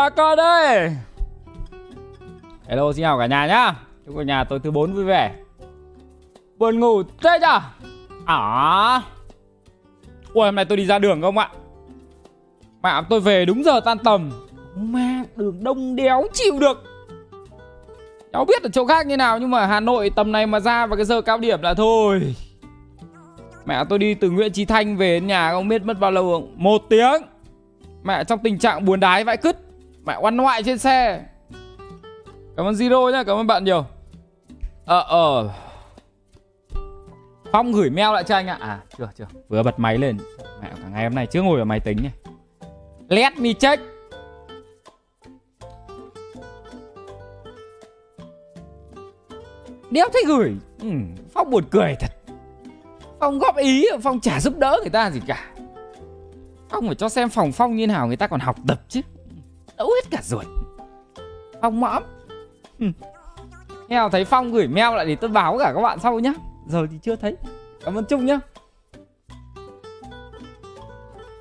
bà con ơi. Hello, xin chào cả nhà nhá. Chúc cả nhà tối thứ 4 vui vẻ. Buồn ngủ thế nhở? À Ui, hôm nay tôi đi ra đường không ạ? Mẹ tôi về đúng giờ tan tầm. Mẹ, đường đông đéo, chịu được. Cháu biết ở chỗ khác như nào, Nhưng mà Hà Nội tầm này mà ra vào cái giờ cao điểm là thôi. Mẹ tôi đi từ Nguyễn Trí Thanh về đến nhà không biết mất bao lâu không? Một tiếng. Mẹ trong tình trạng buồn đái vãi cứt. Mẹ oăn ngoại trên xe. Cảm ơn Zero nhá, cảm ơn bạn nhiều. Ờ ờ. Phong gửi mail lại cho anh ạ. À chưa chưa, vừa bật máy lên. Mẹ cả ngày hôm nay chưa ngồi ở máy tính nhỉ Let me check. Đéo thấy gửi ừ, Phong buồn cười thật. Phong góp ý Phong chả giúp đỡ người ta gì cả. Phong phải cho xem phòng Phong như nào người ta còn học tập chứ ấu hết cả ruột Phong mõm. Ừ. Thấy Phong gửi mail lại thì tôi báo cả các bạn sau nhá. Giờ thì chưa thấy. Cảm ơn Trung nhá.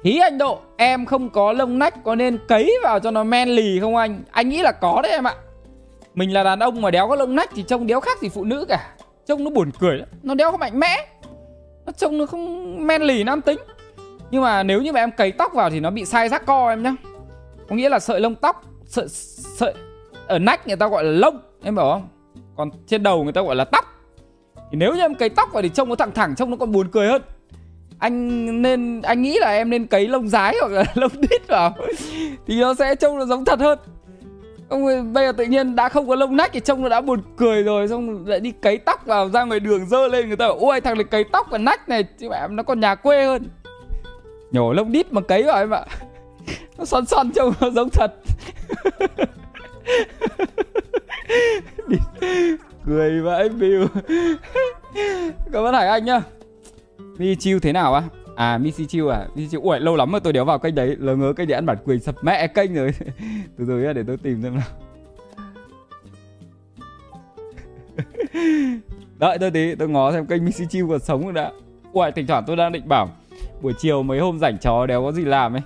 Hí anh Độ, Em không có lông nách có nên cấy vào cho nó men lì không anh? Anh nghĩ là có đấy em ạ. Mình là đàn ông mà đéo có lông nách Thì trông đéo khác gì phụ nữ cả. Trông nó buồn cười lắm. Nó đéo có mạnh mẽ. Nó trông nó không men lì nam tính. Nhưng mà nếu như mà em cấy tóc vào Thì nó bị sai rác co em nhá. Có nghĩa là sợi lông tóc Sợi, sợi Ở nách người ta gọi là lông Em bảo không? Còn trên đầu người ta gọi là tóc. Thì nếu như em cấy tóc vào thì trông nó thẳng thẳng Trông nó còn buồn cười hơn. Anh nên anh nghĩ là em nên cấy lông dái hoặc là lông đít vào. Thì nó sẽ trông nó giống thật hơn. Không bây giờ tự nhiên đã không có lông nách thì trông nó đã buồn cười rồi xong lại đi cấy tóc vào ra ngoài đường dơ lên người ta bảo ôi thằng này cấy tóc và nách này. Chứ em nó còn nhà quê hơn. Nhổ lông đít mà cấy vào em ạ nó xoăn xoăn trông nó giống thật cười vãi view cảm ơn hải anh nhá Mi chiêu thế nào á? À Missy chiêu à? Missy chiêu. Ui lâu lắm mà tôi đéo vào kênh đấy. Lỡ ngớ kênh để ăn bản quyền sập mẹ kênh rồi. từ từ để tôi tìm xem nào. Đợi tôi tí, tôi ngó xem kênh Missy chiêu còn sống không đã. Ui thỉnh thoảng tôi đang định bảo buổi chiều mấy hôm rảnh chó đéo có gì làm ấy.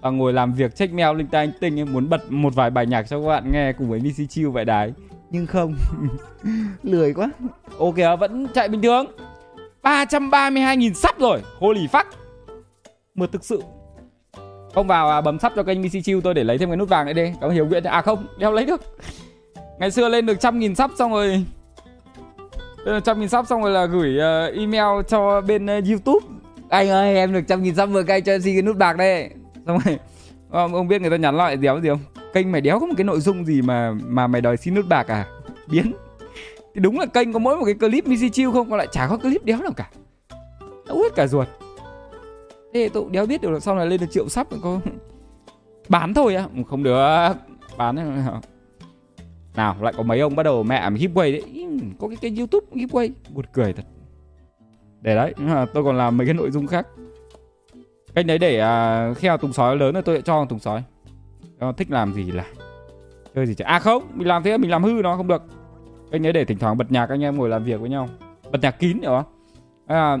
Và ngồi làm việc check mail linh tinh tinh ấy, muốn bật một vài bài nhạc cho các bạn nghe cùng với Missy chiêu vậy đái. Nhưng không. Lười quá. Ok vẫn chạy bình thường. 332.000 sắp rồi Holy fuck Mượt thực sự Không vào à, bấm sắp cho kênh BC Chill tôi để lấy thêm cái nút vàng này đi Có hiểu nguyện À không, đeo lấy được Ngày xưa lên được trăm nghìn sắp xong rồi trăm nghìn sắp xong rồi là gửi uh, email cho bên uh, YouTube Anh ơi em được trăm nghìn sắp vừa cay cho em xin cái nút bạc đây Xong rồi ông, ông biết người ta nhắn lại đéo gì không? Kênh mày đéo có một cái nội dung gì mà mà mày đòi xin nút bạc à? Biến. Thì đúng là kênh có mỗi một cái clip Missy Chill không còn lại chả có clip đéo nào cả. Đau hết cả ruột. Thế tôi đéo biết được là sau này lên được triệu sắp có Bán thôi á. Ừ, không được. Bán Nào lại có mấy ông bắt đầu mẹ giveaway đấy. Có cái kênh youtube giveaway Buồn cười thật. Để đấy tôi còn làm mấy cái nội dung khác. Cách đấy để à, khi nào tùng sói lớn rồi tôi sẽ cho tùng sói. Nó thích làm gì là Chơi gì chứ. À không Mình làm thế mình làm hư nó không được. Cách đấy để thỉnh thoảng bật nhạc anh em ngồi làm việc với nhau. Bật nhạc kín hiểu không à,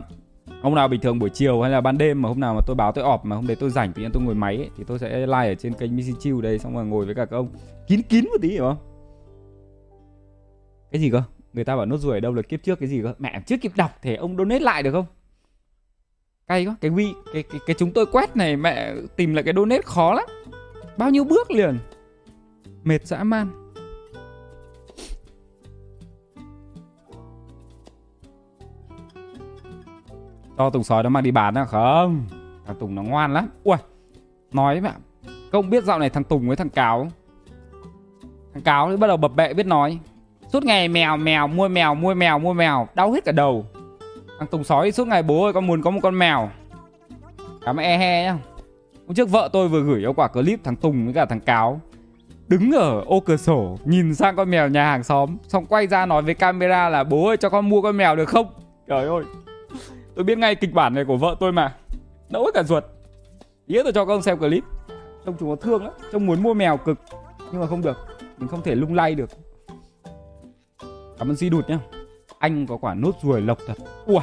Hôm nào bình thường buổi chiều hay là ban đêm mà hôm nào mà tôi báo tôi ọp mà hôm đấy tôi rảnh tự nhiên tôi ngồi máy ấy, Thì tôi sẽ like ở trên kênh Missy Chill đây Xong rồi ngồi với cả các ông. Kín kín một tí hiểu không? Cái gì cơ? Người ta bảo nốt ruồi ở đâu là kiếp trước cái gì cơ? Mẹ trước kịp đọc thì ông donate lại được không? Cay quá Cái vi cái, cái, cái chúng tôi quét này mẹ tìm lại cái donate khó lắm. Bao nhiêu bước liền. Mệt dã man. Cho Tùng sói nó mang đi bán à không? Thằng Tùng nó ngoan lắm. Ui Nói mẹ Không biết dạo này thằng Tùng với thằng Cáo Thằng Cáo thì bắt đầu bập bẹ biết nói. Suốt ngày mèo mèo mua mèo mua mèo mua mèo Đau hết cả đầu. Thằng Tùng sói suốt ngày, bố ơi, con muốn có một con mèo. Cảm ơn e he nhá. Hôm trước vợ tôi vừa gửi cho quả clip thằng Tùng với cả thằng Cáo. Đứng ở ô cửa sổ, Nhìn sang con mèo nhà hàng xóm, Xong quay ra nói với camera là, bố ơi, cho con mua con mèo được không? Trời ơi. Tôi biết ngay kịch bản này của vợ tôi mà. Đỡ cả ruột. Ý tôi cho các ông xem clip. Trông chúng nó thương lắm. Trông muốn mua mèo cực. Nhưng mà không được. Mình không thể lung lay được. Cảm ơn di đụt nhá. Anh có quả nốt ruồi lộc thật. Ui,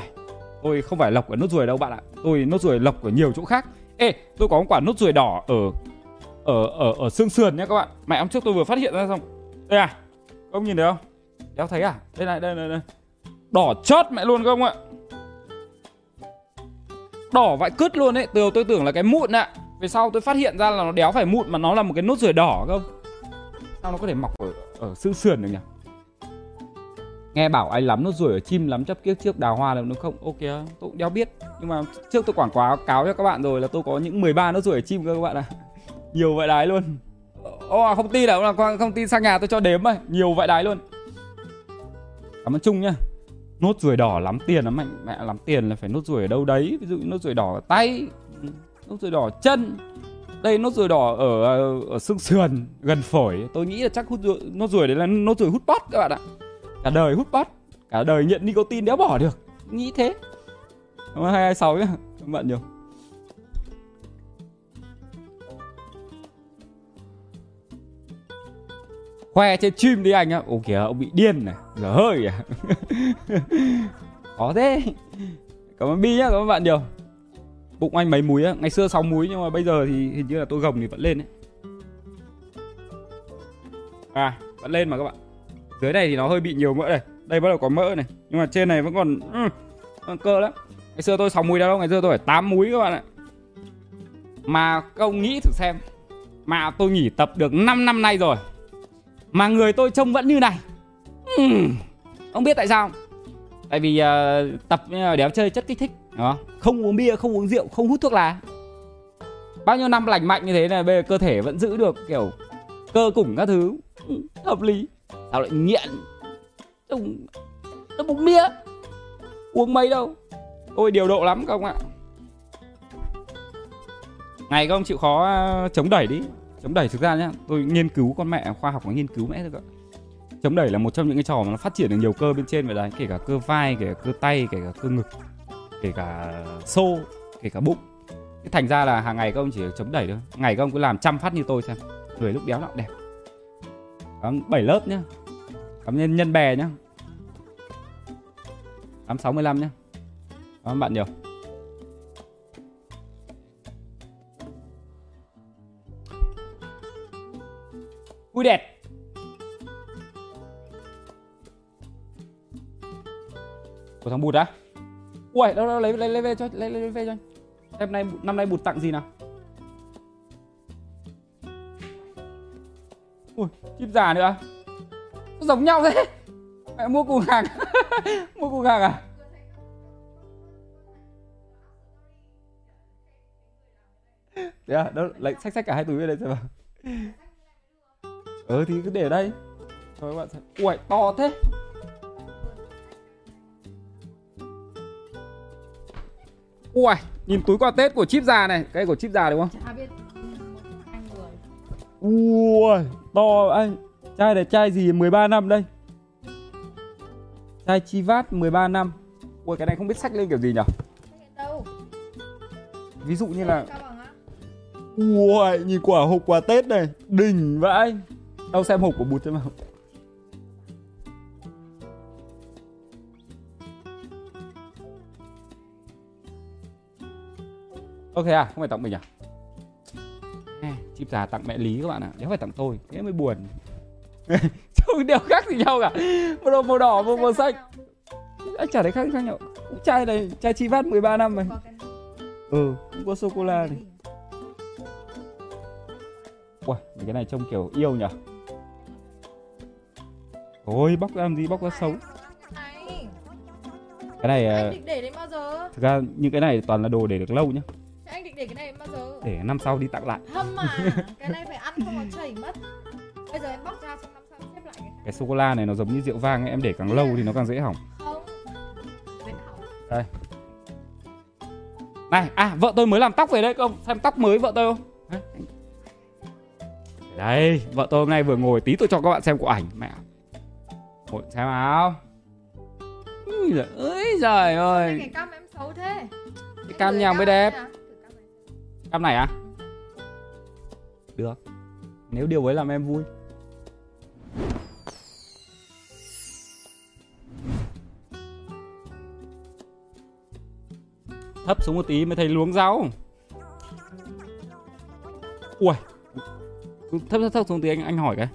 Tôi không phải lộc ở nốt ruồi đâu bạn ạ. Tôi nốt ruồi lộc ở nhiều chỗ khác. Ê, tôi có một quả nốt ruồi đỏ ở ở ở ở xương sườn nhé các bạn. Mẹ, hôm trước tôi vừa phát hiện ra xong. Đây à ông nhìn thấy không? Đéo thấy à? Đây này đây này, đây. Đỏ chót mẹ luôn các ông ạ. Đỏ vãi cứt luôn ấy. Từ đầu tôi tưởng là cái mụn ạ. Về sau tôi phát hiện ra là nó đéo phải mụn mà nó là một cái nốt ruồi đỏ không sao nó có thể mọc ở ở xương sườn được nhỉ? Nghe bảo anh lắm nó rủi ở chim lắm chấp kiếp trước đào hoa là đúng không? Ok tôi cũng đéo biết. Nhưng mà trước tôi quảng cáo cáo cho các bạn rồi là tôi có những 13 nó rủi ở chim cơ các bạn ạ. À. nhiều vậy đái luôn. Ô à, không tin đâu là không tin sang nhà tôi cho đếm ấy nhiều vậy đái luôn. Cảm ơn chung nhá. Nốt ruồi đỏ lắm tiền lắm mạnh mẹ lắm tiền là phải nốt ruồi ở đâu đấy? Ví dụ nốt ruồi đỏ ở tay nốt ruồi đỏ chân. Đây nốt ruồi đỏ ở ờ, ở xương sườn gần phổi. Tôi nghĩ là chắc hút ruồi, nốt ruồi đấy là nốt ruồi hút bót các bạn ạ cả đời hút bát, cả đời nhận nicotine đéo bỏ được. Nghĩ thế. Hai hai sáu nhá. Các bạn nhiều. Khoe trên stream đi anh á. Ô kìa ông bị điên này. Giờ hơi à. Khó thế. Cảm ơn bi nhá cảm ơn bạn nhiều. Bụng anh mấy múi á. Ngày xưa 6 múi nhưng mà bây giờ thì hình như là tôi gồng thì vẫn lên đấy. À vẫn lên mà các bạn dưới này thì nó hơi bị nhiều mỡ này đây bắt đầu có mỡ này. Nhưng mà trên này vẫn còn ừ, cơ lắm. Ngày xưa tôi 6 múi đâu ngày xưa tôi phải 8 múi các bạn ạ. Mà các ông nghĩ thử xem. Mà tôi nghỉ tập được 5 năm nay rồi. Mà người tôi trông vẫn như này. Ừ, Ông biết tại sao Tại vì uh, tập ờ, đéo chơi chất kích thích đó. Không uống bia, không uống rượu, không hút thuốc lá. Bao nhiêu năm lành mạnh như thế này Bây giờ cơ thể vẫn giữ được kiểu Cơ củng các thứ. Hợp lý tao lại nghiện? Trông Nó bụng bia. Uống mấy đâu? Ôi điều độ lắm các ông ạ. Ngày các ông chịu khó à, chống đẩy đi. Chống đẩy thực ra nhá, Tôi nghiên cứu con mẹ, khoa học nó nghiên cứu mẹ thôi chống đẩy là một trong những cái trò mà nó phát triển được nhiều cơ bên trên vậy đấy. Kể cả cơ vai, kể cả cơ tay, kể cả cơ ngực, kể cả xô, kể cả bụng. Cái thành ra là hàng ngày các ông chỉ chống đẩy thôi. Ngày các ông cứ làm trăm phát như tôi xem. Người lúc béo lặng đẹp. Cắm 7 lớp nhá. Cảm nhân, nhân bè nhá. 865 nhá. Cảm ơn bạn nhiều. Ui đẹp. Của thằng bụt á. Ui đâu đâu lấy lấy lấy về cho lấy lấy về cho anh. Năm nay năm nay bụt tặng gì nào? Ui chip già nữa à? giống nhau thế. Mẹ mua cùng hàng. Mua cùng hàng à? Thế à, đâu lấy sách sách cả hai túi về đây xem vào ờ thì cứ để ở đây. Thôi các bạn xem. Ui to thế. Ui, nhìn túi quà Tết của chip già này. Cái của chip già đúng không? Chả biết. Ui, to anh. Chai này chai gì 13 năm đây? Chai Chivat 13 năm. Ui, cái này không biết sách lên kiểu gì nhỉ? Ví dụ như là Ui, nhìn quả hộp quà Tết này Đỉnh vãi. Đâu xem hộp của bụt xem nào. Ok à không phải tặng mình à? Chip già tặng mẹ lý các bạn ạ. À. đéo phải tặng tôi thế mới buồn. Không đều khác gì nhau cả. Một đồ màu đỏ một màu xanh. anh chả thấy khác khác nhau. Chai này chai chi vát 13 năm rồi ừ cũng có sô cô la này Ui, cái này trông kiểu yêu nhỉ Ôi, bóc ra làm gì, bóc ra xấu. Cái này... Giờ? Thực ra những cái này toàn là đồ để được lâu nhá anh định để cái này bao giờ? Để năm sau đi tặng lại. Hâm mà, cái này phải ăn không nó chảy mất. Bây giờ em bóc ra xong năm sau xếp lại cái. Cái sô cô la này nó giống như rượu vang ấy, em để càng lâu thì nó càng dễ hỏng. Không. Đây. Này, à vợ tôi mới làm tóc về đây không? Xem tóc mới vợ tôi không? Đây, vợ tôi hôm nay vừa ngồi tí tôi cho các bạn xem của ảnh mẹ. Ngồi xem nào. Ui giời ơi trời ơi. Cái cam em xấu thế. Cái cam nhà mới đẹp. Cam này à? Được. Nếu điều ấy làm em vui. Thấp xuống một tí mới thấy luống rau Ui. Thấp thấp thấp xuống tí anh anh hỏi cái.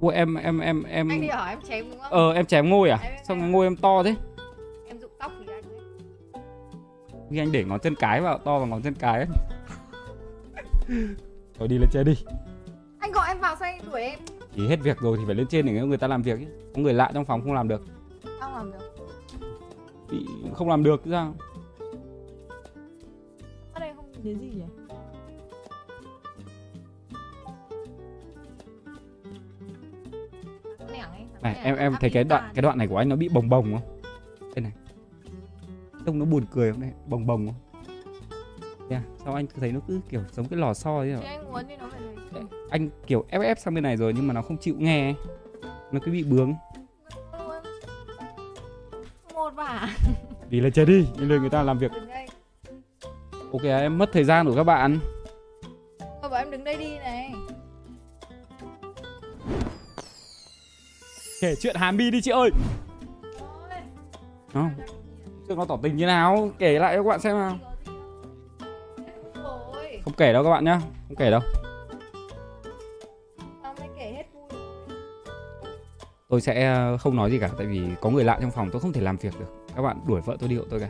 Ui em em em em anh đi hỏi em chém đúng không? Ờ em chém ngôi à? Em- sao ngôi em to thế khi anh để ngón chân cái vào to vào ngón chân cái ấy. rồi đi lên trên đi. Anh gọi em vào sao anh đuổi em? Thì hết việc rồi thì phải lên trên để người ta làm việc ấy. có người lạ trong phòng không làm được. Sao làm được. Thì không làm được chứ sao? Ở đây không nhìn thấy gì nhỉ Nẻng ấy, thằng này em em thấy cái đoạn cái đoạn này của anh nó bị bồng bồng không trông nó buồn cười không đây bồng bồng không? Yeah. sao anh thấy nó cứ kiểu giống cái lò xo Thì anh muốn thì nó phải lấy anh kiểu ép ép sang bên này rồi nhưng mà nó không chịu nghe ấy. nó cứ bị bướng. Một vả. Đi lên trên đi lên người ta làm việc. Ok em mất thời gian của các bạn. Tôi bảo em đứng đây đi này. Kể chuyện Hàn Bi đi chị ơi. Thôi. không Trước nó tỏ tình như nào? Kể lại cho các bạn xem nào. Không kể đâu các bạn nhá, không kể đâu. Tôi sẽ ờ, không nói gì cả, tại vì có người lạ trong phòng, tôi không thể làm việc được. Các bạn đuổi vợ tôi đi hộ tôi cả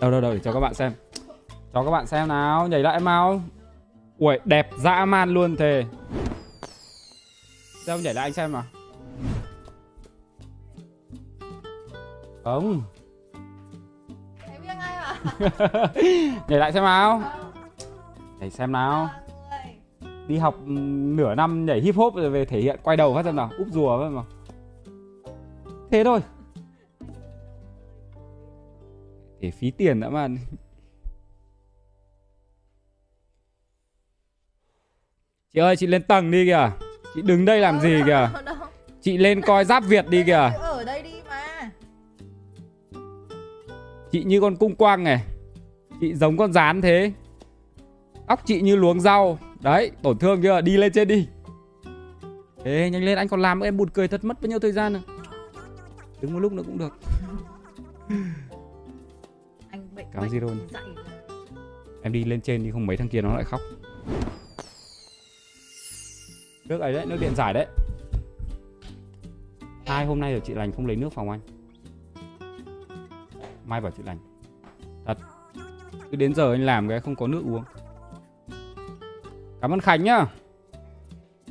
đâu đâu đâu, để cho các bạn xem. Cho các bạn xem nào, nhảy lại mau. Ui đẹp dã man luôn thề đâu nhảy lại anh xem nào? Không. Em biết ngay mà. Nhảy lại xem nào. Nhảy xem nào. Người. đi học ừ, nửa năm nhảy hip hop rồi về thể hiện quay đầu phát xem nào. Úp rùa phát mà thế thôi. Để phí tiền đã mà. Chị ơi chị lên tầng đi kìa chị đứng đây làm gì kìa? Đâu. chị lên coi giáp việt đi kìa. Cứ ở đây đi mà. Chị như con cung quang này. Chị giống con rán thế. Tóc chị như luống rau. Đấy tổn thương chưa? Đi lên trên đi. Ê nhanh lên anh còn làm nữa, em buồn cười thật mất bao nhiêu thời gian à đứng một lúc nữa cũng được. Anh bệnh Cảm bệnh gì đâu. dậy em đi lên trên đi không mấy thằng kia nó lại khóc nước ấy đấy, nước điện giải đấy. Hai hôm nay rồi chị lành không lấy nước phòng anh. Mai bảo chị lành. Thật, cứ đến giờ anh làm cái không có nước uống. Cảm ơn khánh nhá.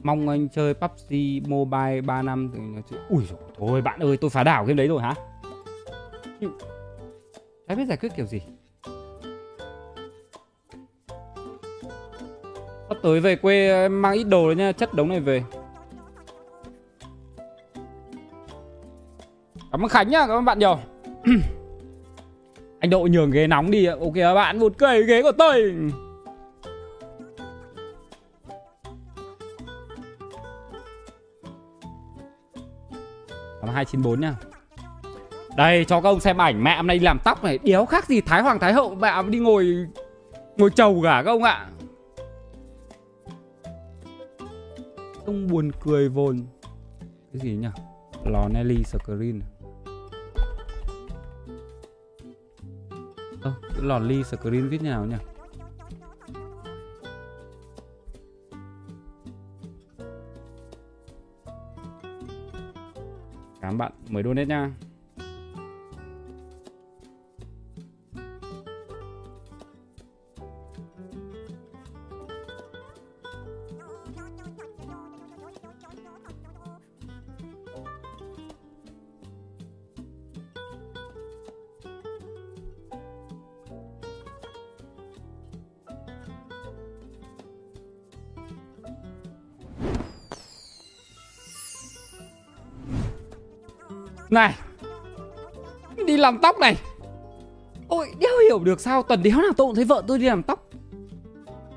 Mong anh chơi PUBG Mobile 3 năm thì nó ui dồi thôi bạn ơi, tôi phá đảo game đấy rồi hả? Chả biết giải quyết kiểu gì? Tới về quê em mang ít đồ đấy nha, chất đống này về. Cảm ơn Khánh nhá, cảm ơn bạn nhiều. Anh Độ nhường ghế nóng đi ạ. Ok các bạn, một cây ghế của tôi. Cảm 294 nha Đây cho các ông xem ảnh mẹ hôm nay đi làm tóc này Đéo khác gì Thái Hoàng Thái Hậu Mẹ đi ngồi Ngồi chầu cả các ông ạ Trông buồn cười vồn. Cái gì nhỉ? Lò Nelly Screen à? Ơ, cái lò ly screen viết nào nhỉ? Cảm bạn mới donate nha. Này Đi làm tóc này. Ôi đéo hiểu được sao Tuần đéo nào tôi cũng thấy vợ tôi đi làm tóc.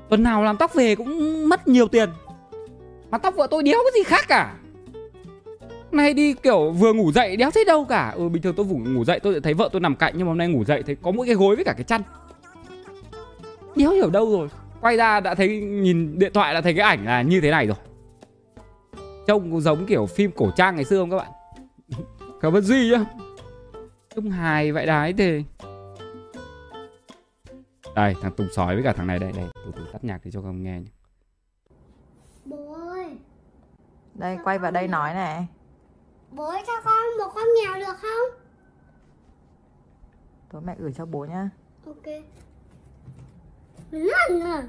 Tuần nào làm tóc về cũng mất nhiều tiền. Mà tóc vợ tôi đéo có gì khác cả. Nay đi kiểu vừa ngủ dậy đéo thấy đâu cả. Ừ bình thường tôi ngủ, ngủ dậy tôi sẽ thấy vợ tôi nằm cạnh Nhưng mà hôm nay ngủ dậy thấy có mỗi cái gối với cả cái chăn. Đéo hiểu đâu rồi. Quay ra đã thấy nhìn điện thoại đã thấy cái ảnh là như thế này rồi. Trông cũng giống kiểu phim cổ trang ngày xưa không các bạn? Cảm ơn Duy nhá. Trông hài vậy đái thế đây thằng tùng sói với cả thằng này đây đây từ từ tắt nhạc để cho các ông nghe nhé. Bố ơi, Đây quay vào đây nói này bố ơi cho con một con mèo được không? Tối mẹ gửi cho bố nhá. Ok. Lần à,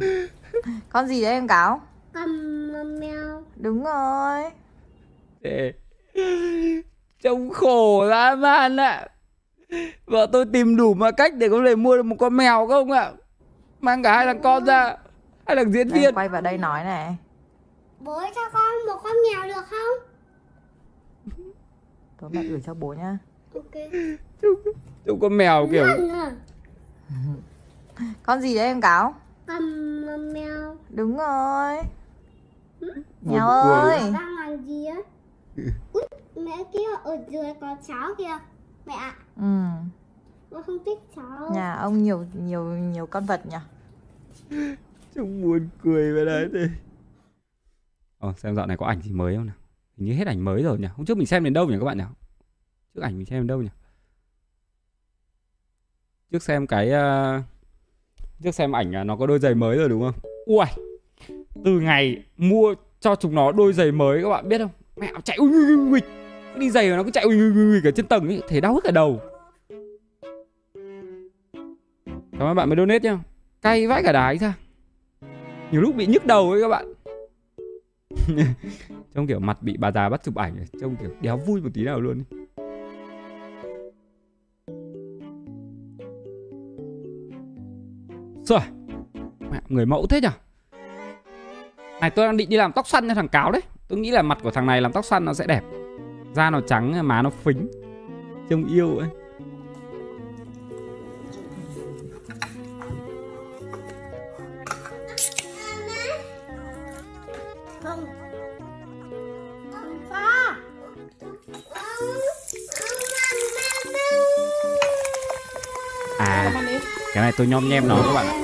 Con gì đấy em cáo? Cầm mèo. Đúng rồi. Ê, trông khổ dã man ạ. Vợ tôi tìm đủ mọi cách để có thể mua được một con mèo không ạ? Mang cả hai thằng con ra hai thằng diễn viên. quay vào đây nói này Bố ơi cho con một con mèo được không? Tối mẹ gửi cho bố nhá. Ok. trông con mèo kiểu à, Con gì đấy em cáo? Cầm mèo. Đúng rồi. Buồn Mèo ơi. Đang làm gì á? Kia. Ở dưới có cháo kìa. Mẹ ạ, Ừ. Con không thích cháo. Nhà ông nhiều nhiều nhiều con vật nhỉ? Trông buồn cười về đấy thì Ồ, xem dạo này có ảnh gì mới không nào? Hình như hết ảnh mới rồi nhỉ? Hôm trước mình xem đến đâu nhỉ các bạn nhỉ? Trước ảnh mình xem đến đâu nhỉ? Trước xem cái ờ, trước xem ảnh à, nó có đôi giày mới rồi đúng không? Ui từ ngày mua cho chúng nó đôi giày mới các bạn biết không? Mẹ chạy ui ui ui ui đi giày mà nó cứ chạy ui ui ui cả trên tầng ấy thấy đau hết cả đầu. Cảm ơn bạn mới donate nhá. Cay vãi cả đái ra. Nhiều lúc bị nhức đầu ấy các bạn. Trông kiểu mặt bị bà già bắt chụp ảnh trông kiểu đéo vui một tí nào luôn ấy. rồi. Mẹ, người mẫu thế nhở? Này, tôi đang định đi làm tóc xoăn cho thằng cáo đấy. Tôi nghĩ là mặt của thằng này làm tóc xoăn nó sẽ đẹp da nó trắng, má nó phính. Trông yêu ấy. À cái này tôi nhom nhem nó các bạn ạ.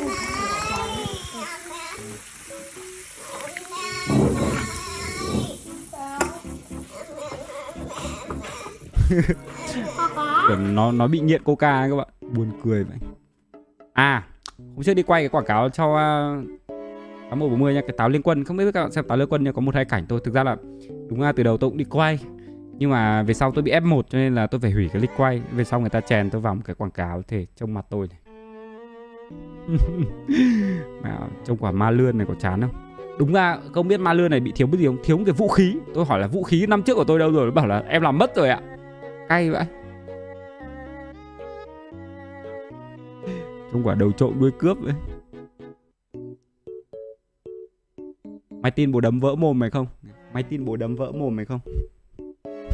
Nó nó bị nghiện coca ấy các bạn. Buồn cười vậy. À hôm trước đi quay cái quảng cáo cho à, uh, tám một bốn mươi nha cái táo liên quân. Không biết các bạn xem táo liên quân nha có một hai cảnh thôi. Thực ra là đúng ra từ đầu tôi cũng đi quay. Nhưng mà về sau tôi bị F1 cho nên là tôi phải hủy cái lịch quay. Về sau người ta chèn tôi vào một cái quảng cáo thể trong mặt tôi này. Mà trông quả ma lươn này có chán không? Đúng ra không biết ma lươn này bị thiếu cái gì không? Thiếu một cái vũ khí. Tôi hỏi là vũ khí năm trước của tôi đâu rồi? Nó bảo là em làm mất rồi ạ cay vậy? Trông quả đầu trộm đuôi cướp ấy. Mày tin bố đấm vỡ mồm mày không? Mày tin bố đấm vỡ mồm mày không?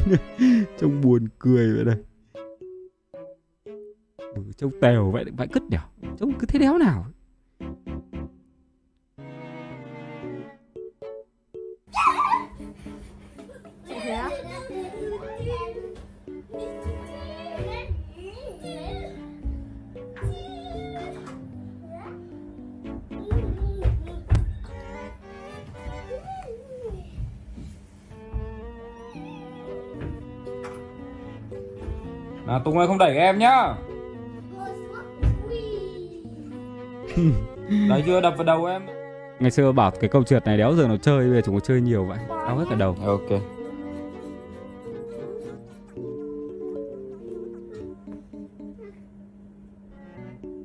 Trông buồn cười vậy đây. Ừ, trông tèo vậy vậy cứt đẻo trông cứ thế đéo nào. À, Tùng ơi không đẩy em nhá. Đấy chưa đập vào đầu em. Ngày xưa bảo cái câu trượt này đéo giờ nó chơi bây giờ chúng nó chơi nhiều vậy. Đau hết cả đầu. Ok.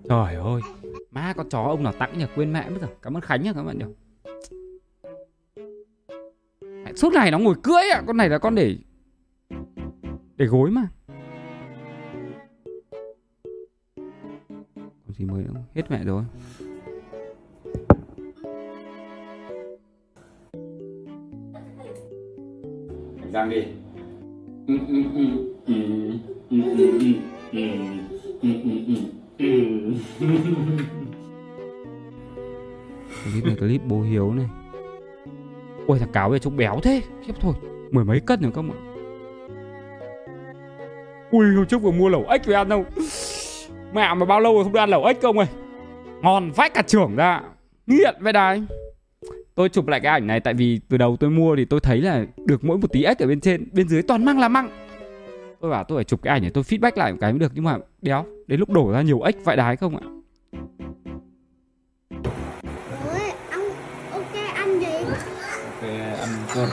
Trời ơi. Má con chó ông nào tặng nhỉ? Quên mẹ mất rồi. Cảm ơn Khánh nhá các bạn nhỉ. Suốt ngày nó ngồi cưỡi ạ Con này là con để Để gối mà Gì mới? Hết mẹ rồi. Răng đi. Clip này clip bố hiếu này. Ôi thằng cáo về trông béo thế. Khiếp thôi. Mười mấy cân rồi các bạn. Ui hôm trước vừa mua lẩu ếch về ăn đâu Mẹ mà bao lâu rồi không được ăn lẩu ếch không ơi? Ngon vách cả trưởng ra. Nghiện vậy đấy. Tôi chụp lại cái ảnh này tại vì từ đầu tôi mua thì tôi thấy là được mỗi một tí ếch ở bên trên Bên dưới toàn măng là măng. Tôi bảo tôi phải chụp cái ảnh này tôi feedback lại một cái mới được Nhưng mà đéo Đến lúc đổ ra nhiều ếch vậy đái không ạ? Ok ăn cơm à, ăn cơm.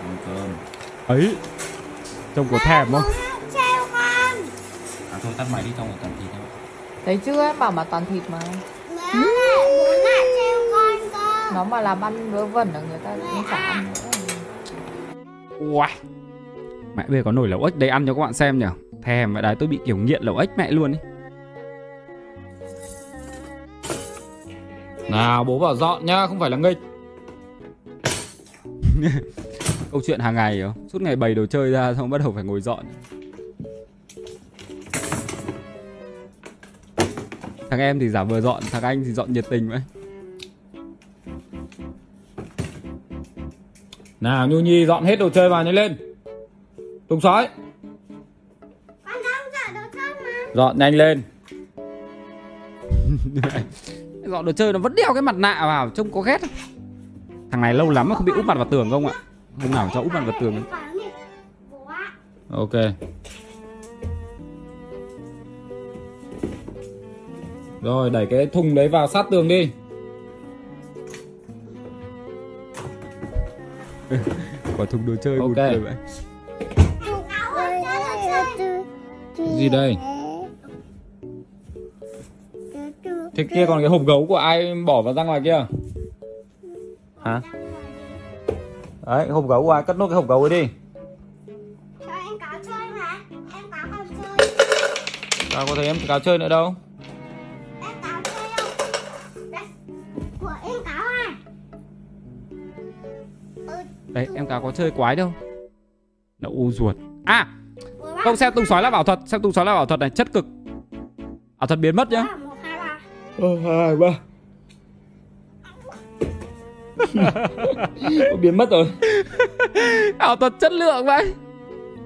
Ăn cơm. Ấy trông có thèm không? Treo con. À thôi tắt máy đi trong toàn thịt thôi Thấy chưa? Em bảo mà toàn thịt mà. Mẹ lại muốn lại treo con cơ Nó mà làm ăn vớ vẩn là người ta cũng chả ăn nữa. Wow. Mẹ bây giờ có nồi lẩu ếch đây ăn cho các bạn xem nhỉ Thèm vậy đấy tôi bị kiểu nghiện lẩu ếch mẹ luôn ấy. Nào bố bảo dọn nhá không phải là nghịch Câu chuyện hàng ngày không? Suốt ngày bày đồ chơi ra xong bắt đầu phải ngồi dọn. Thằng em thì giả vờ dọn Thằng anh thì dọn nhiệt tình vậy. Nào Nhu Nhi dọn hết đồ chơi vào nhanh lên. Tùng sói. Con đang dọn đồ chơi mà. Dọn nhanh lên. Dọn đồ chơi nó vẫn đeo cái mặt nạ vào Trông có ghét. Không? Thằng này lâu lắm mà không bị úp mặt vào tường không ạ Hôm nào cho úp mặt vào tường ấy. Ok Rồi đẩy cái thùng đấy vào sát tường đi Quả thùng đồ chơi Ok. Chơi. Gì đây? Thế kia còn cái hộp gấu của ai bỏ vào ra ngoài kia Hả? Đấy, hộp gấu ai cất nốt cái hộp gấu ấy đi. Cho em cáo chơi mà Em cáo còn chơi. Sao có thấy em cáo chơi nữa đâu? Em cáo chơi không? Đây Của em cáo à? Ừ, Đấy, em cáo có chơi quái đâu. Nó u ruột. À, không xem tung sói là bảo thuật Xem tung sói là bảo thuật này, chất cực. Ảo thuật biến mất nhá. Bố ạ, một, hai, ba. Ờ, hai, ba Biến mất rồi. Ảo thuật chất lượng vậy.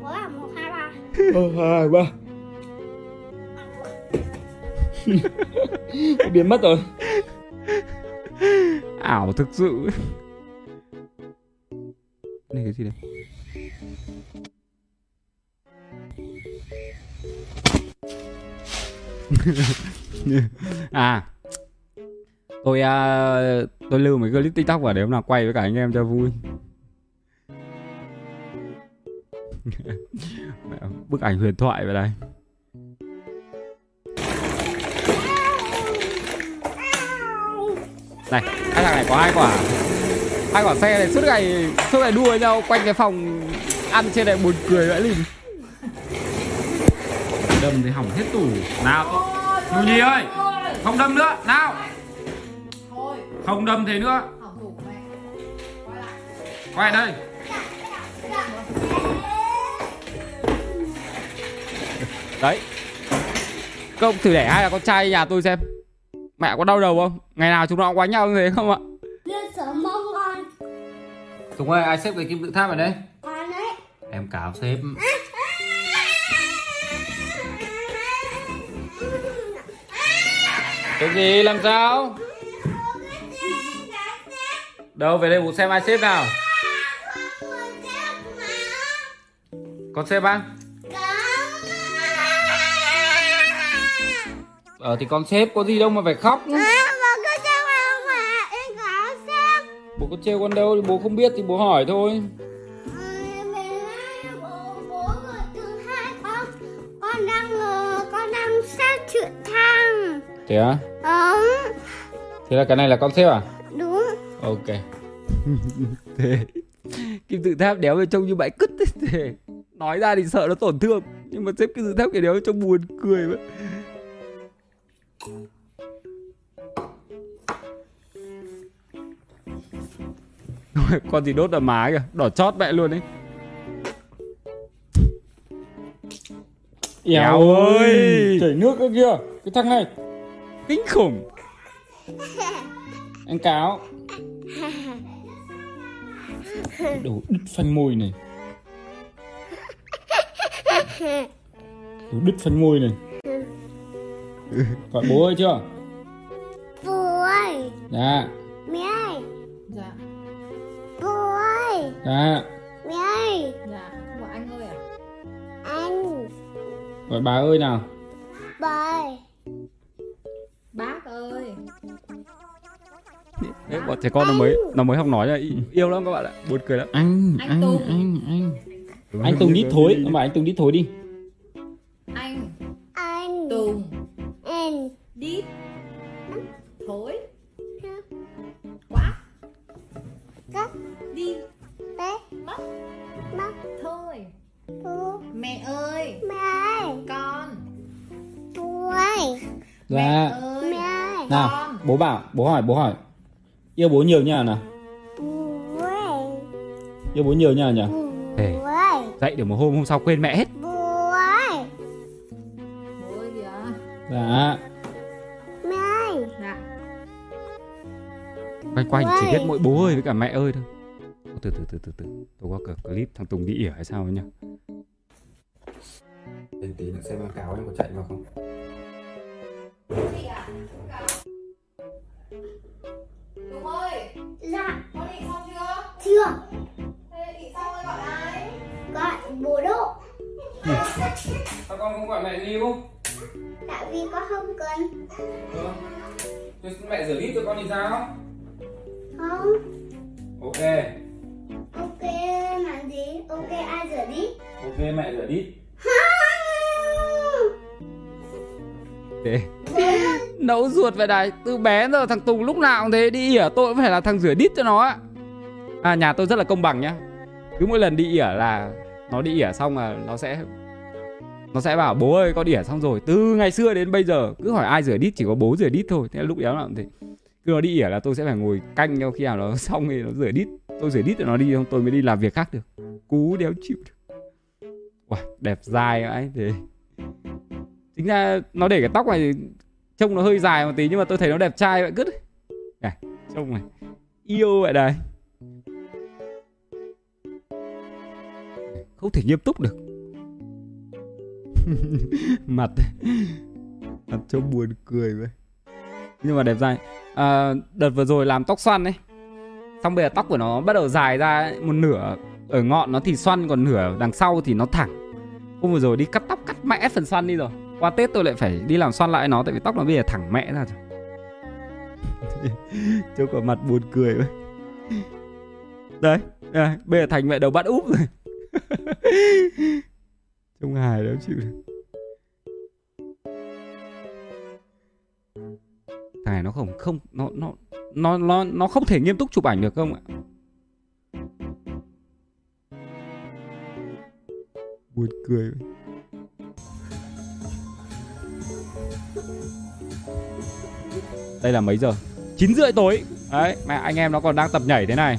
Bố một, hai, ba. Ờ, hai, ba. Biến mất rồi. Ảo thực sự. Này cái gì đây? À tôi uh, tôi lưu mấy clip tiktok vào để hôm nào quay với cả anh em cho vui. Bức ảnh huyền thoại vậy đây. Này hai thằng này có hai quả. Hai quả xe này suốt ngày suốt ngày đua nhau quanh cái phòng ăn trên này buồn cười vãi lìm đâm thì hỏng hết tủ. Nào Nhu Nhi ơi không đâm nữa. Nào không đâm thế nữa. Quay đây. Đấy. Công thử để hai là con trai nhà tôi xem. Mẹ có đau đầu không? Ngày nào chúng nó cũng quánh nhau như thế không ạ? Tùng ơi ai xếp cái kim tự tháp ở đây? Em cáo xếp cái gì làm sao đâu về đây bố xem ai xếp nào. Con xếp á? Ờ thì con xếp có gì đâu mà phải khóc bố có trêu con đâu thì bố không biết thì bố hỏi thôi. Con đang con đang sát trượt thang thế á? Đúng thế là cái này là con xếp à ok. Thế. Kim tự tháp đéo về trông như bãi cứt thế, thế. Nói ra thì sợ nó tổn thương nhưng mà xếp kim tự tháp cái đéo trông buồn cười vậy con gì đốt ở má kìa đỏ chót mẹ luôn ấy. Éo ơi. chảy nước cơ kia cái thằng này. Kinh khủng. Anh cáo đồ đứt phanh môi này. Đồ đứt phanh môi này. Gọi bố ơi chưa? Bố ơi. Dạ. Mẹ ơi. Dạ, bố ơi. Dạ. Mẹ ơi. Dạ Của anh ơi à anh. Gọi bà ơi nào. Bà ơi. Bác ơi Đấy, bọn trẻ con nó mới nó mới học nói là i- yêu lắm các bạn ạ buồn cười lắm. Anh, Anh anh, Tùng. anh, anh. Anh Tùng đít thối. Bảo anh Tùng đít thối đi. anh. Anh. Tùng. Anh. Đít thối. Quá. Cắt đi. Bé. Mất. Mắt thôi. Mẹ ơi. Mẹ. Con. Tuổi mẹ Dạ. ơi. Mẹ. Nào, Con. bố bảo, bố hỏi, bố hỏi. Yêu bố nhiều nha nào. Yêu bố nhiều nha nhỉ. Ê. dậy để một hôm hôm sau quên mẹ hết. Dạ. mẹ dạ. Quanh quanh chỉ biết mỗi bố ơi với cả mẹ ơi thôi. Từ từ từ từ từ. Tôi có cả clip thằng Tùng đi ỉa hay sao ấy nhá Để tí nữa xem báo cáo em có chạy vào không. Chị à Tùng ơi dạ. Con định xong chưa? Chưa. Thế định xong rồi gọi ai? Gọi bố độ. Sao con không gọi mẹ Lưu? tại vì con không cần. Mẹ rửa đít cho con thì sao? không. Ok. ok làm gì? Ok ai rửa đi Ok mẹ rửa đít. để nấu ruột vậy này từ bé giờ thằng Tùng lúc nào cũng thế đi ỉa tôi cũng phải là thằng rửa đít cho nó à nhà tôi rất là công bằng nhá. Cứ mỗi lần đi ỉa là nó đi ỉa xong là nó sẽ nó sẽ bảo bố ơi con ỉa xong rồi từ ngày xưa đến bây giờ cứ hỏi ai rửa đít chỉ có bố rửa đít thôi. Thế lúc đéo nào cũng thế. Cứ nó đi ỉa là tôi sẽ phải ngồi canh cho khi nào nó xong thì nó rửa đít tôi rửa đít cho nó đi không tôi mới đi làm việc khác được. Cú đéo chịu được. Wow, đẹp dài ấy thế. Chính ra nó để cái tóc này trông nó hơi dài một tí nhưng mà tôi thấy nó đẹp trai vậy cứt. Này trông này. Yêu vậy đây không thể nghiêm túc được. Mặt. Mặt trông buồn cười vậy. Nhưng mà đẹp dài, à, đợt vừa rồi làm tóc xoăn ấy. Xong bây giờ tóc của nó bắt đầu dài ra ấy, một nửa ở ngọn nó thì xoăn còn nửa đằng sau thì nó thẳng. Hôm vừa rồi đi cắt tóc cắt mẽ phần xoăn đi rồi qua tết tôi lại phải đi làm xoăn lại nó tại vì tóc nó bây giờ thẳng mẹ ra rồi. Trông có mặt buồn cười vậy đấy à, bây giờ thành mẹ đầu bắt úp rồi. Trông hài đó chịu được. Thằng này nó không không nó nó nó nó nó không thể nghiêm túc chụp ảnh được không ạ? Buồn cười vậy. Đây là mấy giờ? Chín rưỡi tối. Đấy mà anh em nó còn đang tập nhảy thế này.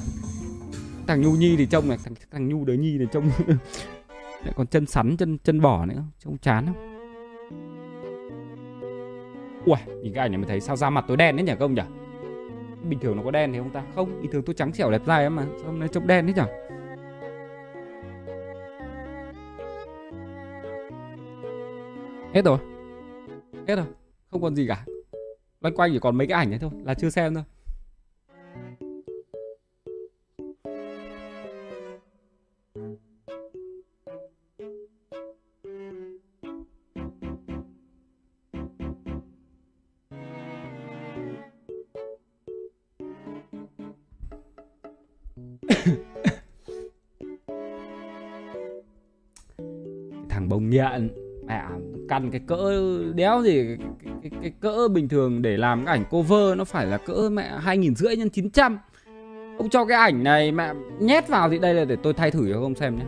Thằng nhu nhi thì trông này thằng, thằng nhu đứa nhi thì trông lại còn chân sắn chân chân bò nữa trông chán không ui nhìn cái ảnh này mà thấy sao da mặt tôi đen đấy nhỉ không nhỉ? Bình thường nó có đen thì không ta? Không bình thường tôi trắng trẻo đẹp dai mà sao hôm nay trông đen thế nhỉ? Hết rồi. Hết rồi không còn gì cả loanh quanh chỉ còn mấy cái ảnh ấy thôi, là chưa xem thôi. Thằng bông nghiện. À, mẹ cần cái cỡ đéo gì cái, cái, cái cỡ bình thường để làm cái ảnh cover nó phải là cỡ mẹ hai nghìn rưỡi nhân 900 ông cho cái ảnh này mẹ nhét vào thì đây là để tôi thay thử cho ông xem nhé.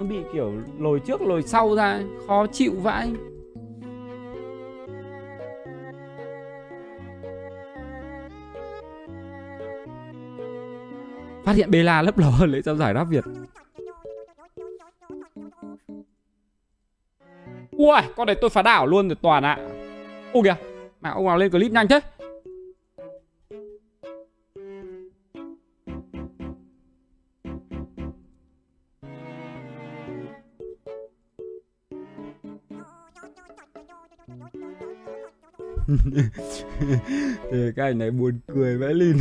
Nó bị kiểu lồi trước lồi sau ra khó chịu vãi. Phát hiện Bella lấp ló lấy trong giải đáp Việt. Ui, con này tôi phá đảo luôn rồi toàn ạ. Ô kìa, mà ông nào lên clip nhanh thế? Thì cái ảnh này buồn cười vãi lin,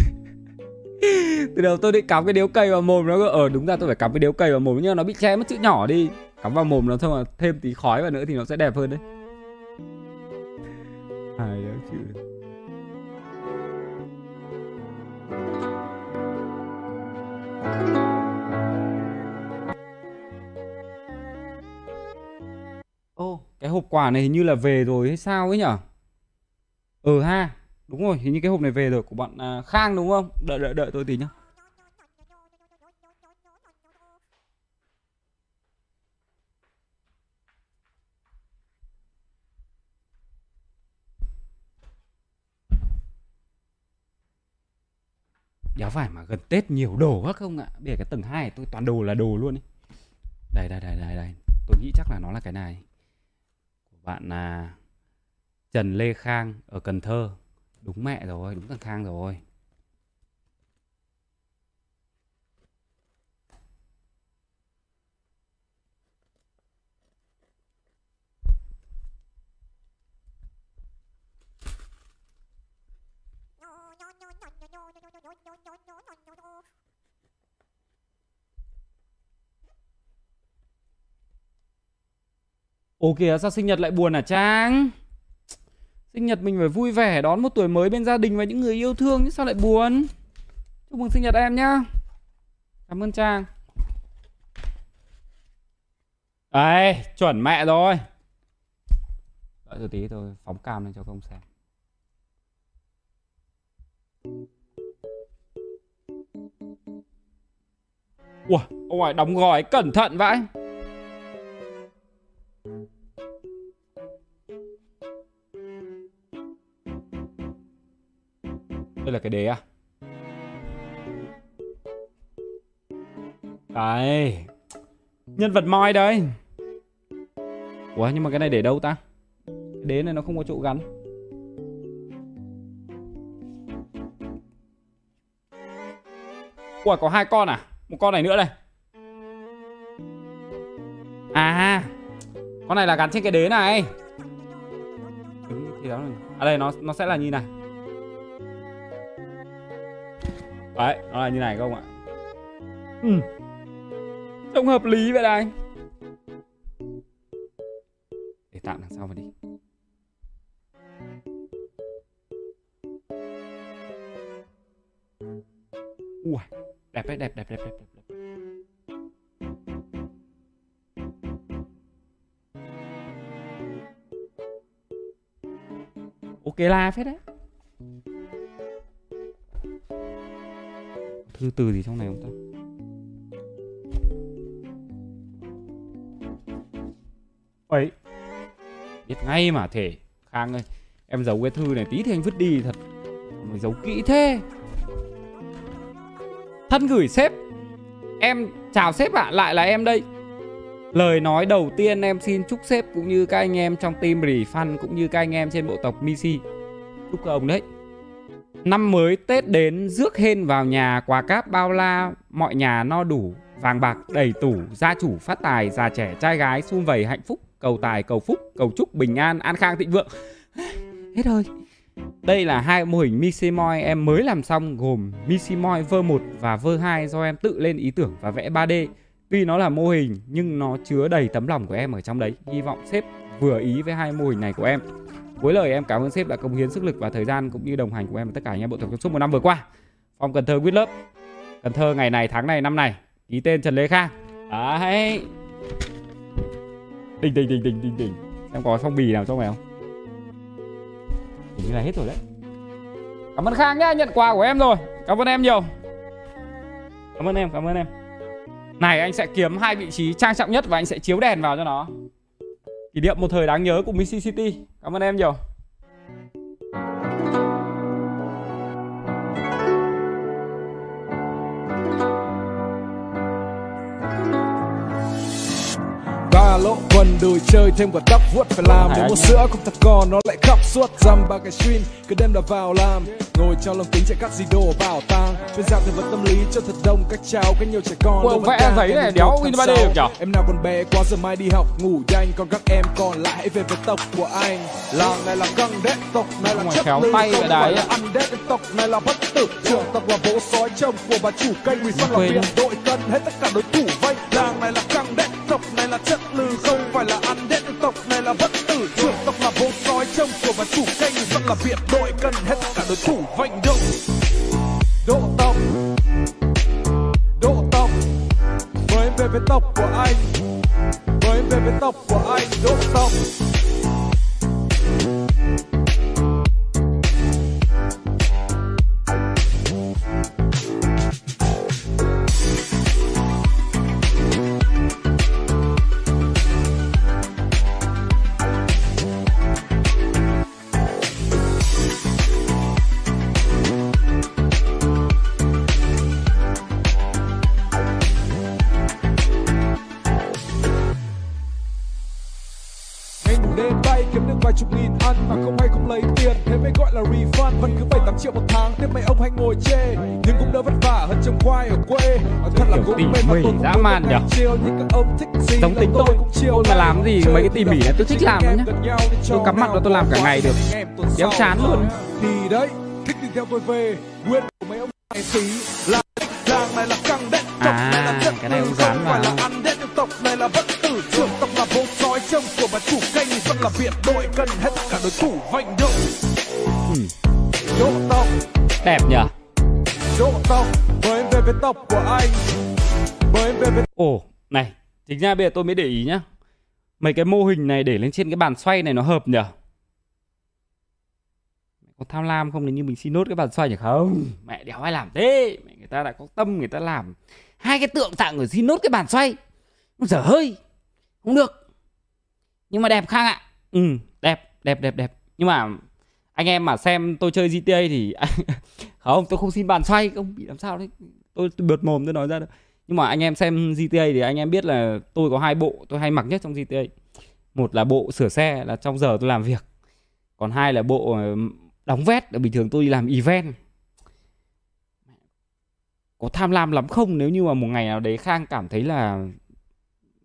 Từ đầu tôi định cắm cái điếu cây vào mồm nó ở Ờ đúng ra tôi phải cắm cái điếu cây vào mồm Nhưng nó bị che mất chữ nhỏ đi cắm vào mồm nó xong mà thêm tí khói vào nữa thì nó sẽ đẹp hơn đấy hài lắm chịu Ô, cái hộp quả này hình như là về rồi hay sao ấy nhở? Ừ ha, đúng rồi, hình như cái hộp này về rồi của bạn à, Khang đúng không? Đợi đợi đợi tôi tí nhá. Đéo phải mà gần Tết nhiều đồ quá không ạ? Bây giờ cái tầng 2 tôi toàn đồ là đồ luôn ấy. Đây đây đây đây đây. Tôi nghĩ chắc là nó là cái này. Của bạn là Trần Lê Khang ở Cần Thơ. Đúng mẹ rồi, đúng thằng Khang rồi. Ồ kìa sao sinh nhật lại buồn hả Trang Sinh nhật mình phải vui vẻ đón một tuổi mới bên gia đình và những người yêu thương chứ sao lại buồn? Chúc mừng sinh nhật em nhá. Cảm ơn Trang Đấy chuẩn mẹ rồi. Đợi từ tí tôi phóng cam lên cho công xem. Ủa, ông ngoại đóng gói cẩn thận vậy đây là cái đế à? Đấy Nhân vật moi đây Ủa, nhưng mà cái này để đâu ta? Cái đế này nó không có chỗ gắn Ủa, có hai con à? Một con này nữa đây À con này là gắn trên cái đế này thì đó là... À đây nó nó sẽ là như này Đấy, nó là như này không ạ? Ừ. Trông hợp lý vậy đây. Ok là phết đấy. thư từ gì trong này không ta? Ấy biết ngay mà thể khang ơi em giấu cái thư này tí thì anh vứt đi thật. Mày giấu kỹ thế. Thân gửi sếp. Em chào sếp ạ à, lại là em đây lời nói đầu tiên em xin chúc sếp cũng như các anh em trong team refund cũng như các anh em trên bộ tộc misi chúc ông đấy. Năm mới Tết đến, rước hên vào nhà quà cáp bao la, mọi nhà no đủ, vàng bạc đầy tủ, gia chủ phát tài, già trẻ trai gái sum vầy hạnh phúc, cầu tài cầu phúc, cầu chúc bình an an khang thịnh vượng. Hết rồi đây là hai mô hình MiSimoi em mới làm xong gồm MiSimoi V1 và V2 do em tự lên ý tưởng và vẽ 3D. Tuy nó là mô hình nhưng nó chứa đầy tấm lòng của em ở trong đấy. Hy vọng sếp vừa ý với hai mô hình này của em. Cuối lời em cảm ơn sếp đã cống hiến sức lực và thời gian cũng như đồng hành cùng em và tất cả anh em bộ tổng trong suốt một năm vừa qua. Phòng Cần Thơ quyết lớp. Cần Thơ ngày này tháng này năm này. Ký tên Trần Lê Khang. Đấy. Đình đình đình đình đình đình. Em có phong bì nào cho mày không? Hình như là hết rồi đấy. Cảm ơn Khang nhá, nhận quà của em rồi. Cảm ơn em nhiều. Cảm ơn em, cảm ơn em. Này, anh sẽ kiếm hai vị trí trang trọng nhất và anh sẽ chiếu đèn vào cho nó. Kỷ niệm một thời đáng nhớ của City. Cảm ơn em nhiều lỗ quần đùi chơi thêm quả tóc vuốt phải làm. Nếu mua sữa không thật con nó lại khóc suốt. Dăm ba cái stream cứ đêm là vào làm. Ngồi trong lồng kính chạy các gì đồ bảo tàng. Bên dạng tư vấn tâm lý cho thật đông các cháu cái nhiều trẻ con Ủa, vẽ giấy này đéo in 3D được nhở? Em nào còn bé quá giờ mai đi học ngủ nhanh. Còn các em còn lại hãy về với tộc của anh. Làng này là căng đét tộc này là chất khéo lư tay không phải là ăn đét tộc này là bất tử. Trưởng tộc là bố sói chồng của bà chủ cây vì sao là viện đội cân hết tất cả đối thủ vây? Làng này là căng này là chất lư không phải là ăn đét tộc, này là bất tử trưởng tộc là bố sói trông của và chủ cây rất là biệt đội cần hết cả đối thủ vành động độ tộc độ tộc mới về với tộc của anh mới về với tộc của anh, độ tộc. Tỉ mỉ dã man gì Giống tính tôi. Tôi mà làm gì mấy cái tỉ mỉ này tôi thích làm game nhá. đi Tôi cắm mặt vào tôi làm cả ngày được. Đéo chán luôn. thì đấy thích thì theo tôi về nguyên của mấy ông này tí là làng này là căng đét tộc À, này là chất cái này ông dán vào. là ăn đét tộc này là vẫn tử trưởng tộc là vốn sói trông của bà chủ kênh vẫn là biệt đội cần hết cả đối thủ vành động Ừ. tộc đẹp nhở đốt tộc em về với tộc của anh mời em ồ này chính ra bây giờ tôi mới để ý nhá. Mấy cái mô hình này để lên trên cái bàn xoay này nó hợp nhở có tham lam không? Nếu như mình xin nốt cái bàn xoay nhỉ? Không. Mẹ đéo ai làm thế? Mẹ người ta đã có tâm người ta làm. Hai cái tượng tặng ở xin nốt cái bàn xoay. Dở hơi. Không được. Nhưng mà đẹp khang ạ. Ừ đẹp đẹp đẹp đẹp. Nhưng mà anh em mà xem tôi chơi GTA thì không tôi không xin bàn xoay. Không bị làm sao đấy? Tôi, tôi bượt mồm tôi nói ra đâu nhưng mà anh em xem GTA thì anh em biết là tôi có hai bộ tôi hay mặc nhất trong GTA một là bộ sửa xe là trong giờ tôi làm việc. Còn hai là bộ ờ, đóng vét. Là bình thường tôi đi làm event. Có tham lam lắm không? Nếu như mà một ngày nào đấy khang cảm thấy là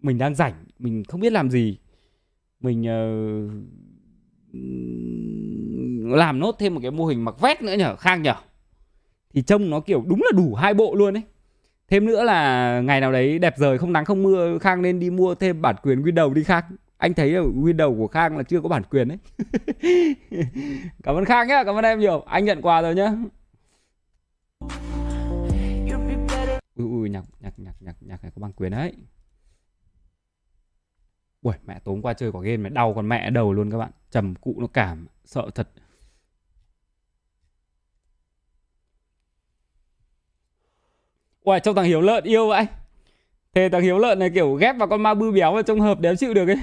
mình đang rảnh mình không biết làm gì mình uh, làm nốt thêm một cái mô hình mặc vét nữa nhở? Khang nhở? Thì trông nó kiểu đúng là đủ hai bộ luôn ấy thêm nữa là ngày nào đấy đẹp rời, không nắng, không mưa, khang nên đi mua thêm bản quyền windows đi khang. Anh thấy là windows của khang là chưa có bản quyền đấy. Cảm ơn khang nhá, cảm ơn em nhiều. Anh nhận quà rồi nhá. Ui ui, nhạc nhạc nhạc nhạc nhạc này có bản quyền đấy. Ui mẹ tối qua chơi quả game mẹ đau con mẹ đầu luôn các bạn. Trầm cụ nó cảm, sợ thật. Ui trông thằng Hiếu lợn yêu vậy. Thế thằng Hiếu lợn này kiểu ghép vào con ma bư béo vào trông hợp đéo chịu được ấy.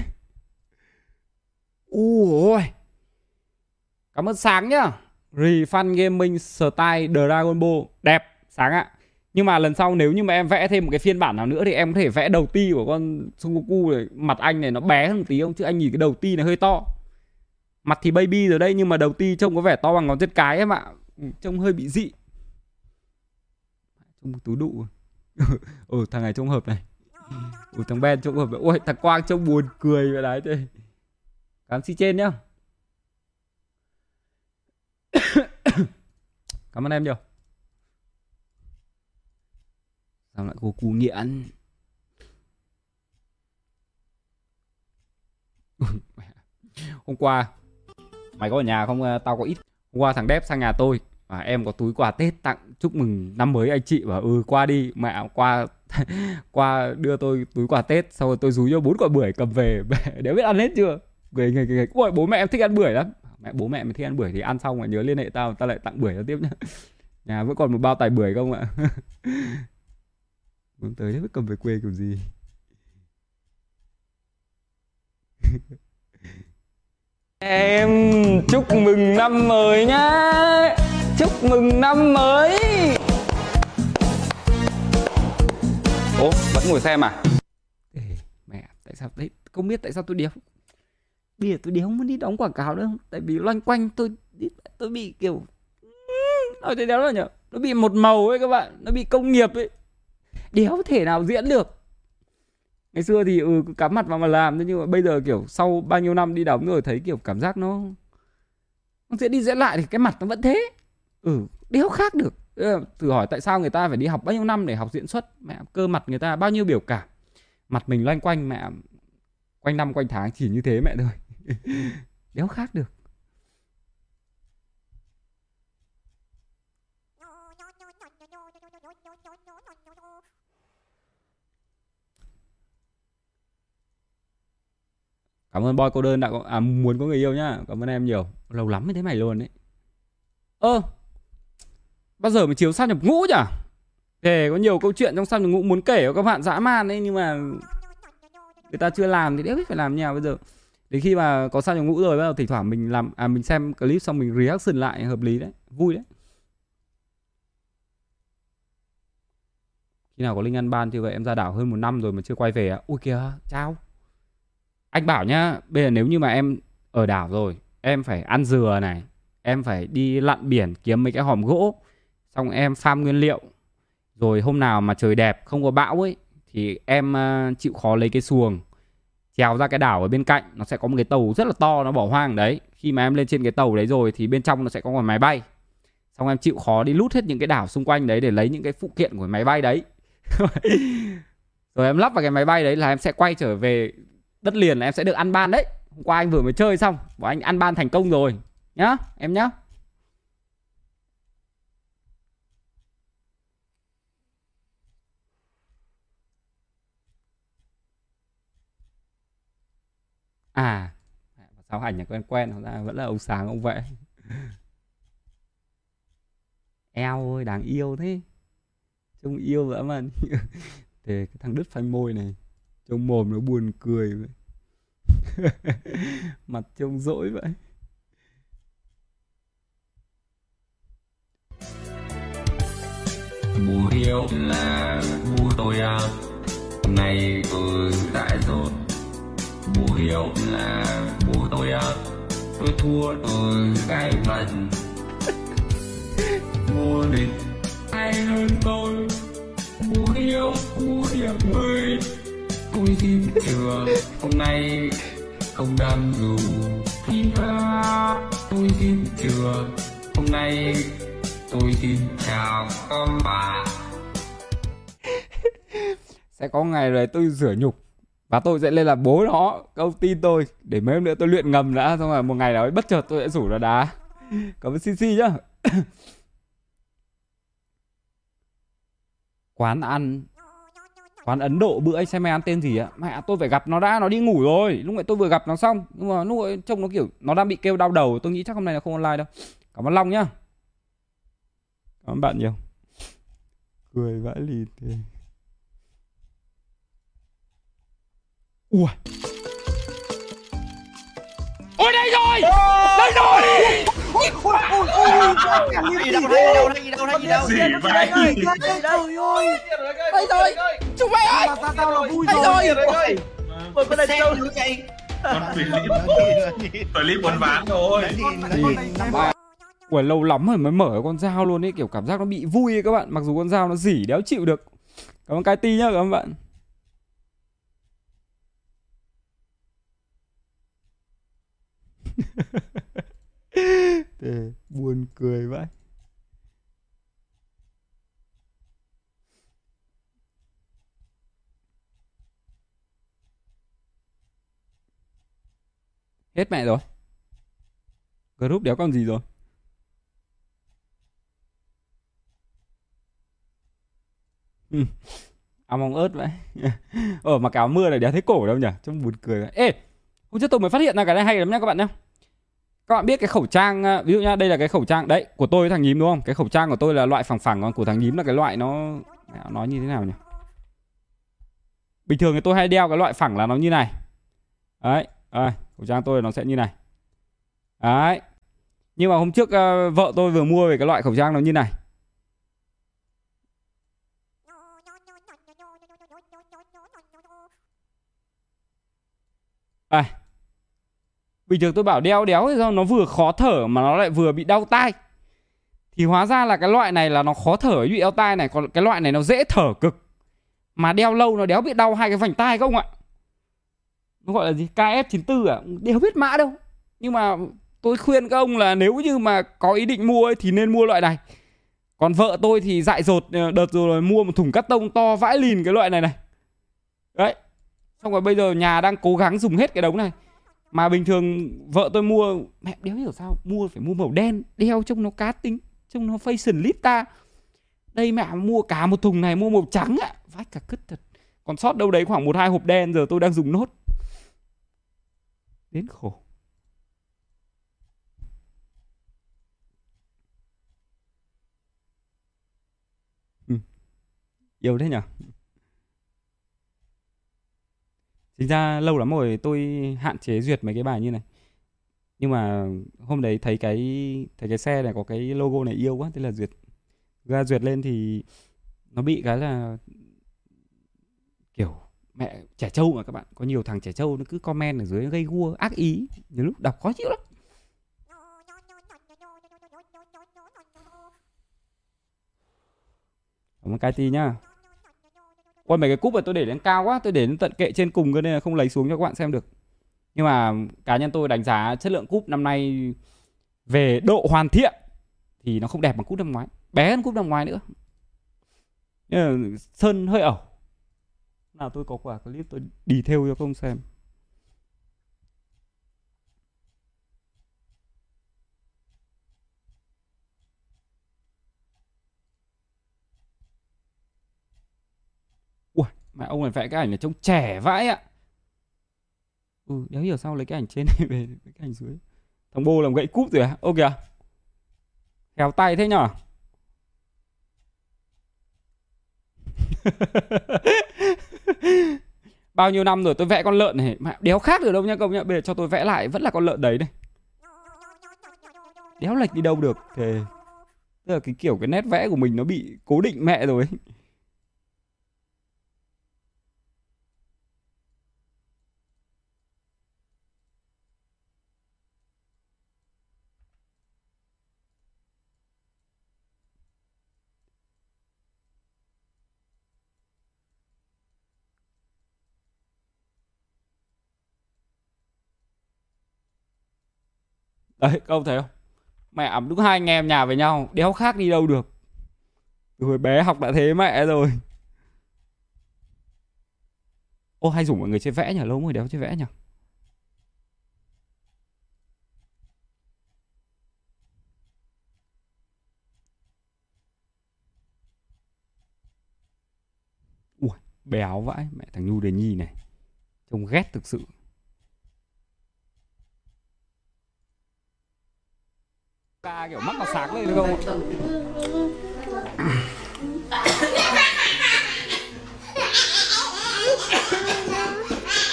Ui Cảm ơn Sáng nhá. Refund Gaming Style Dragon Ball. Đẹp Sáng ạ. Nhưng mà lần sau nếu như mà em vẽ thêm một cái phiên bản nào nữa Thì em có thể vẽ đầu ti của con Son Goku này. Mặt anh này nó bé hơn một tí không? Chứ anh nhìn cái đầu ti này hơi to. Mặt thì baby rồi đây Nhưng mà đầu ti trông có vẻ to bằng ngón chân cái em ạ. Trông hơi bị dị Trông tú đụ à? Ừ thằng này trông hợp này. Ừ thằng Ben trông hợp Ôi, thằng Quang trông buồn cười vậy đấy, thế. Cảm xin trên nhá. Cảm ơn em nhiều. Sao lại cô cù nghiện? Hôm qua, Mày có ở nhà không? Ờ, tao có ít. Hôm qua thằng Đép sang nhà tôi và em có túi quà Tết tặng, chúc mừng năm mới anh chị. Và ừ qua đi, mẹ, qua qua đưa tôi túi quà Tết, xong rồi tôi rúi cho bốn quả bưởi cầm về. Để biết ăn hết chưa? Người người người ôi bố mẹ em thích ăn bưởi lắm. Mẹ, bố mẹ mình thích ăn bưởi thì ăn xong rồi nhớ liên hệ tao tao lại tặng bưởi cho tiếp nhá. Nhà vẫn còn một bao tải bưởi không ạ? Muốn tới đấy cầm về quê kiểu gì? Em chúc mừng năm mới nhá chúc mừng năm mới. Ố vẫn ngồi xem à? Ê, mẹ tại sao đấy không biết tại sao tôi đéo bây giờ tôi đéo muốn đi đóng quảng cáo nữa. Tại vì loanh quanh tôi tôi bị kiểu nói thế đéo là nhở nó bị một màu ấy các bạn nó bị công nghiệp ấy. Đéo thể nào diễn được. Ngày xưa thì ừ cứ cắm mặt vào mà làm thế nhưng mà bây giờ kiểu sau bao nhiêu năm đi đóng rồi thấy kiểu cảm giác nó nó diễn đi diễn lại thì cái mặt nó vẫn thế ừ đéo khác được thử hỏi tại sao người ta phải đi học bao nhiêu năm để học diễn xuất mẹ cơ mặt người ta bao nhiêu biểu cảm mặt mình loanh quanh mẹ quanh năm quanh tháng chỉ như thế mẹ thôi đéo khác được Cảm ơn boy cô đơn đã có, à, muốn có người yêu nhá. Cảm ơn em nhiều. Lâu lắm mới thấy mày luôn đấy. Ơ bao giờ mới chiếu sao nhập ngũ nhỉ? Thề có nhiều câu chuyện trong sao nhập ngũ muốn kể cho các bạn dã man ấy nhưng mà người ta chưa làm thì đéo biết phải làm nhà bây giờ. Đến khi mà có sao nhập ngũ rồi bắt đầu thỉnh thoảng mình làm à mình xem clip xong mình reaction lại hợp lý đấy, vui đấy. Khi nào có Linh ăn ban thì vậy em ra đảo hơn một năm rồi mà chưa quay về à? Ui kìa, chào. Anh bảo nhá, bây giờ nếu như mà em ở đảo rồi, em phải ăn dừa này, em phải đi lặn biển kiếm mấy cái hòm gỗ, xong em farm nguyên liệu. Rồi hôm nào mà trời đẹp, không có bão ấy, thì em ờ, chịu khó lấy cái xuồng, trèo ra cái đảo ở bên cạnh, nó sẽ có một cái tàu rất là to, nó bỏ hoang đấy. Khi mà em lên trên cái tàu đấy rồi thì bên trong nó sẽ có một máy bay. Xong em chịu khó đi lút hết những cái đảo xung quanh đấy để lấy những cái phụ kiện của máy bay đấy. rồi em lắp vào cái máy bay đấy là em sẽ quay trở về đất liền là em sẽ được ăn ban đấy hôm qua anh vừa mới chơi xong và anh ăn ban thành công rồi nhá em nhá à. Sao ảnh nhà quen quen ra vẫn là ông sáng, ông vậy eo ơi, đáng yêu thế. Trông yêu dã man thế cái thằng đứt phanh môi này, trông mồm nó buồn cười vậy. Mặt trông dỗi vậy. Bố yêu là bố tôi à. Hôm nay tôi đại rồi Bố hiểu là bố tôi à Tôi thua tôi cái phần. Vô địch ai hơn tôi? Bố yêu, bố hiểu ơi Tôi xin trường hôm nay không đam dù FIFA Tôi xin trường hôm nay tôi xin chào con bà sẽ có ngày rồi tôi rửa nhục và tôi sẽ lên là bố nó câu tin tôi. Để mấy hôm nữa tôi luyện ngầm đã, xong rồi một ngày nào ấy bất chợt tôi sẽ rủ nó đá. Cảm ơn cc nhá. Quán ăn, quán ấn độ bữa anh xem mày ăn tên gì ạ? Mẹ, tôi phải gặp nó đã, nó đi ngủ rồi. Lúc nãy tôi vừa gặp nó xong, nhưng mà lúc ấy trông nó kiểu, nó đang bị kêu đau đầu. Tôi nghĩ chắc hôm nay là không online đâu. Cảm ơn long nhá. Cảm ơn bạn nhiều. Cười vãi lì thế ui ôi đây rồi đây rồi gì đâu đây đâu đây đâu đây đâu gì vậy đây rồi chúng mày ơi đây rồi Ôi, con này đâu con clip clip buồn bán rồi Ui lâu lắm rồi mới mở con dao luôn ấy Kiểu cảm giác nó bị vui ấy các bạn Mặc dù con dao nó dỉ đéo chịu được Cảm ơn cái ti nhá các bạn để buồn cười vậy Hết mẹ rồi. Group đéo còn gì rồi? Ừ. Áo mong ớt vậy Ờ mà cái áo mưa này đéo thấy cổ đâu nhỉ? Trông buồn cười vậy. Ê, Hôm trước tôi mới phát hiện ra cái này hay lắm nha các bạn nhá. Các bạn biết cái khẩu trang ờ, Ví dụ nhá đây là cái khẩu trang Đấy của tôi với thằng nhím đúng không? Cái khẩu trang của tôi là loại phẳng phẳng Còn của thằng nhím là cái loại nó nói Nó như thế nào nhỉ? Bình thường thì tôi hay đeo cái loại phẳng là nó như này. Đấy à, Khẩu trang tôi nó sẽ như này. Đấy Nhưng mà hôm trước uh, vợ tôi vừa mua về cái loại khẩu trang nó như này. À, bình thường tôi bảo đeo đéo thì sao nó vừa khó thở mà nó lại vừa bị đau tai. Thì hóa ra là cái loại này là nó khó thở bị đau tai này, còn cái loại này nó dễ thở cực. Mà đeo lâu nó đéo bị đau hai cái vành tai không ạ? Nó gọi là gì? KF94 à? Đéo biết mã đâu. Nhưng mà tôi khuyên các ông là nếu như mà có ý định mua ấy, thì nên mua loại này. Còn vợ tôi thì dại dột ờ, đợt rồi mua một thùng cắt tông to vãi lìn cái loại này này. Đấy, Xong rồi bây giờ nhà đang cố gắng dùng hết cái đống này mà bình thường vợ tôi mua, Mẹ đéo hiểu sao, Mua phải mua màu đen, Đeo trông nó cá tính, Trông nó fashion ta. Đây mẹ mua cả một thùng này, Mua màu trắng ạ. Vách cả cứt thật. Còn sót đâu đấy khoảng một hai hộp đen, Giờ tôi đang dùng nốt. Đến khổ. Ừ. yêu thế nhỉ thì ra lâu lắm rồi tôi hạn chế duyệt mấy cái bài như này. Nhưng mà hôm đấy thấy cái thấy cái xe này có cái logo này yêu quá, thế là duyệt. Ra duyệt lên thì nó bị cái là kiểu mẹ trẻ trâu mà các bạn. Có nhiều thằng trẻ trâu nó cứ comment ở dưới gây gua, ác ý. Nhiều lúc đọc khó chịu lắm. Cảm ơn cái tí nhá còn mấy cái cúp mà tôi để lên cao quá, Tôi để lên tận kệ trên cùng cơ nên là không lấy xuống cho các bạn xem được. Nhưng mà cá nhân tôi đánh giá chất lượng cúp năm nay Về độ hoàn thiện Thì nó không đẹp bằng cúp năm ngoái. Bé hơn cúp năm ngoái nữa. Sơn hơi ẩu. Nào tôi có quả clip tôi đi theo cho công xem. Mẹ ông này vẽ cái ảnh này trông trẻ vãi ạ. Ừ, đéo hiểu sao lấy cái ảnh trên này về cái ảnh dưới. Thằng bô làm gậy cúp rồi à? Ô kìa. Khéo tay thế nhở? Bao nhiêu năm rồi tôi vẽ con lợn này Mẹ đéo khác được đâu nha công nhận Bây giờ cho tôi vẽ lại vẫn là con lợn đấy đây Đéo lệch đi đâu được Thề Tức là cái kiểu cái nét vẽ của mình nó bị cố định mẹ rồi ấy. Đấy, các ông thấy không? Mẹ ẩm đúng hai anh em nhà với nhau, đéo khác đi đâu được. Từ hồi bé học đã thế mẹ rồi. Ô hay rủ mọi người chơi vẽ nhỉ, lâu rồi đéo chơi vẽ nhỉ. Ui, béo vãi, mẹ thằng Nhu Đề Nhi này. Trông ghét thực sự. Ca kiểu mắt nó sáng lên được không?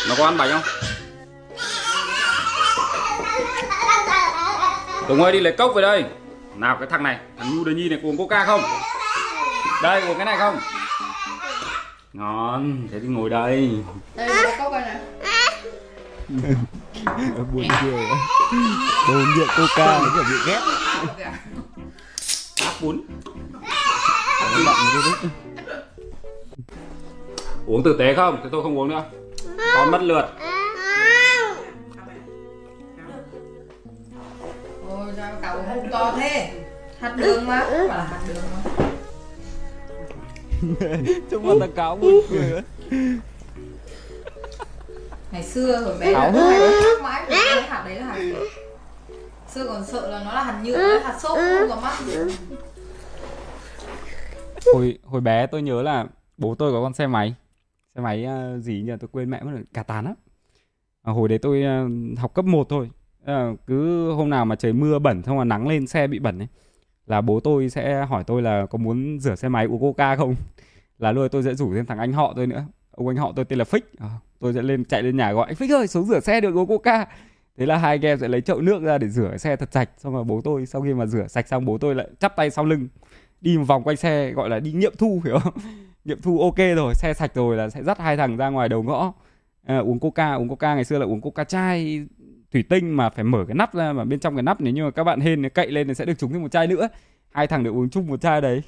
Nó có ăn bánh không? Tùng ơi đi lấy cốc về đây. Nào cái thằng này Thằng Nhu Đề Nhi này uống coca không? Đây uống cái này không? Ngon Thế thì ngồi đây. Đây cốc này này. Buồn cười. Đồn rượu coca nó kiểu bị ghét Áp bún Uống tử tế không? Thế tôi không uống nữa. Con mất lượt. Ôi sao cậu hôn to thế? Hạt đường mà. Bảo là hạt đường mà. Trông mặt thằng cáo buồn cười ấy. Ngày xưa hồi bé Áo. là hay thắc mãi hạt đấy là hạt gì Xưa còn sợ là nó là hạt nhựa, đấy, hạt xốp không có mắt. Hồi hồi bé tôi nhớ là bố tôi có con xe máy. Xe máy ờ, gì nhỉ tôi quên mẹ mất rồi cả tán á à, hồi đấy tôi ờ, học cấp 1 thôi. Ờ, cứ hôm nào mà trời mưa bẩn xong mà nắng lên xe bị bẩn ấy là bố tôi sẽ hỏi tôi là có muốn rửa xe máy uống coca không? Là ấy tôi sẽ rủ thêm thằng anh họ tôi nữa. Ông anh họ tôi tên là Phích. Ờ, tôi sẽ lên chạy lên nhà gọi anh Phích ơi xuống rửa xe được uống coca thế là hai anh em sẽ lấy chậu nước ra để rửa xe thật sạch xong rồi bố tôi sau khi mà rửa sạch xong bố tôi lại chắp tay sau lưng đi một vòng quanh xe gọi là đi nghiệm thu hiểu không? Nghiệm thu ok rồi xe sạch rồi là sẽ dắt hai thằng ra ngoài đầu ngõ. À, uống coca uống coca ngày xưa là uống coca chai thủy tinh mà phải mở cái nắp ra mà bên trong cái nắp nếu như mà các bạn hên cậy lên thì sẽ được trúng thêm một chai nữa. Hai thằng được uống chung một chai đấy.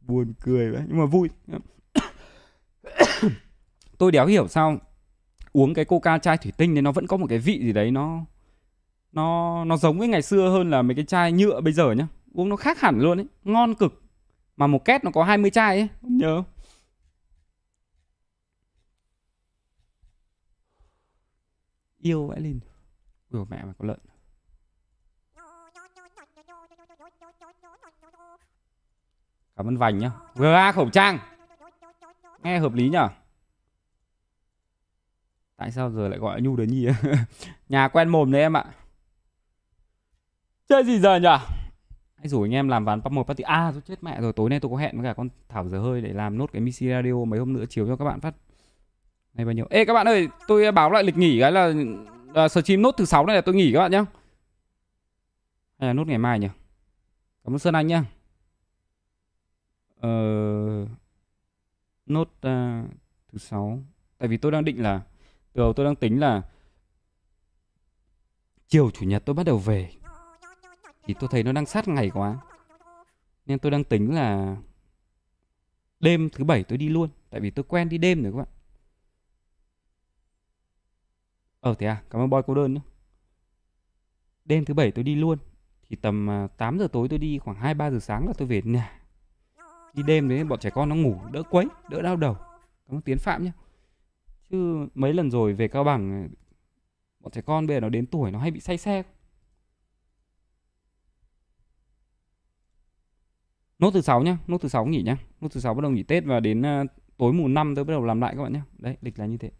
Buồn cười đấy nhưng mà vui. Tôi đéo hiểu sao uống cái coca chai thủy tinh thì nó vẫn có một cái vị gì đấy nó nó nó giống với ngày xưa hơn là mấy cái chai nhựa bây giờ nhá. Uống nó khác hẳn luôn ấy, ngon cực. Mà một két nó có 20 chai ấy, không nhớ không? yêu vãi lên ủa mẹ mày có lợn. Cảm ơn vành nhá. Ga khẩu trang. Nghe hợp lý nhở? Tại sao giờ lại gọi Nhu đến Nhi Nhà quen mồm đấy em ạ. Chơi gì giờ nhỉ? Hãy rủ anh em làm ván một party. À tôi chết mẹ rồi. Tối nay tôi có hẹn với cả con Thảo giờ hơi Để làm nốt cái Missy Radio mấy hôm nữa chiều cho các bạn phát. Này bao nhiêu? Ê các bạn ơi tôi báo lại lịch nghỉ cái là uh, Stream nốt thứ sáu này là tôi nghỉ các bạn nhá. Hay là nốt ngày mai nhỉ? Cảm ơn Sơn Anh nhá. Ờ Nốt uh, thứ sáu. Tại vì tôi đang định là cầu tôi đang tính là Chiều chủ nhật tôi bắt đầu về. Thì tôi thấy nó đang sát ngày quá. Nên tôi đang tính là Đêm thứ bảy tôi đi luôn. Tại vì tôi quen đi đêm rồi các bạn. Ờ thế à? Cảm ơn boy cô đơn nhé. Đêm thứ bảy tôi đi luôn. Thì tầm à, 8 giờ tối tôi đi, khoảng 2-3 giờ sáng là tôi về. Nhà Đi đêm đấy, bọn trẻ con nó ngủ đỡ quấy, Đỡ đau đầu. Cảm ơn Tiến Phạm nhé. Chứ mấy lần rồi về Cao Bằng ờ, Bọn trẻ con bây giờ nó đến tuổi nó hay bị say xe. Nốt thứ sáu nhá, Nốt thứ sáu nghỉ nhá. Nốt thứ sáu bắt đầu nghỉ Tết và đến ờ, tối mùng năm tôi bắt đầu làm lại các bạn nhé Đấy, lịch là như thế.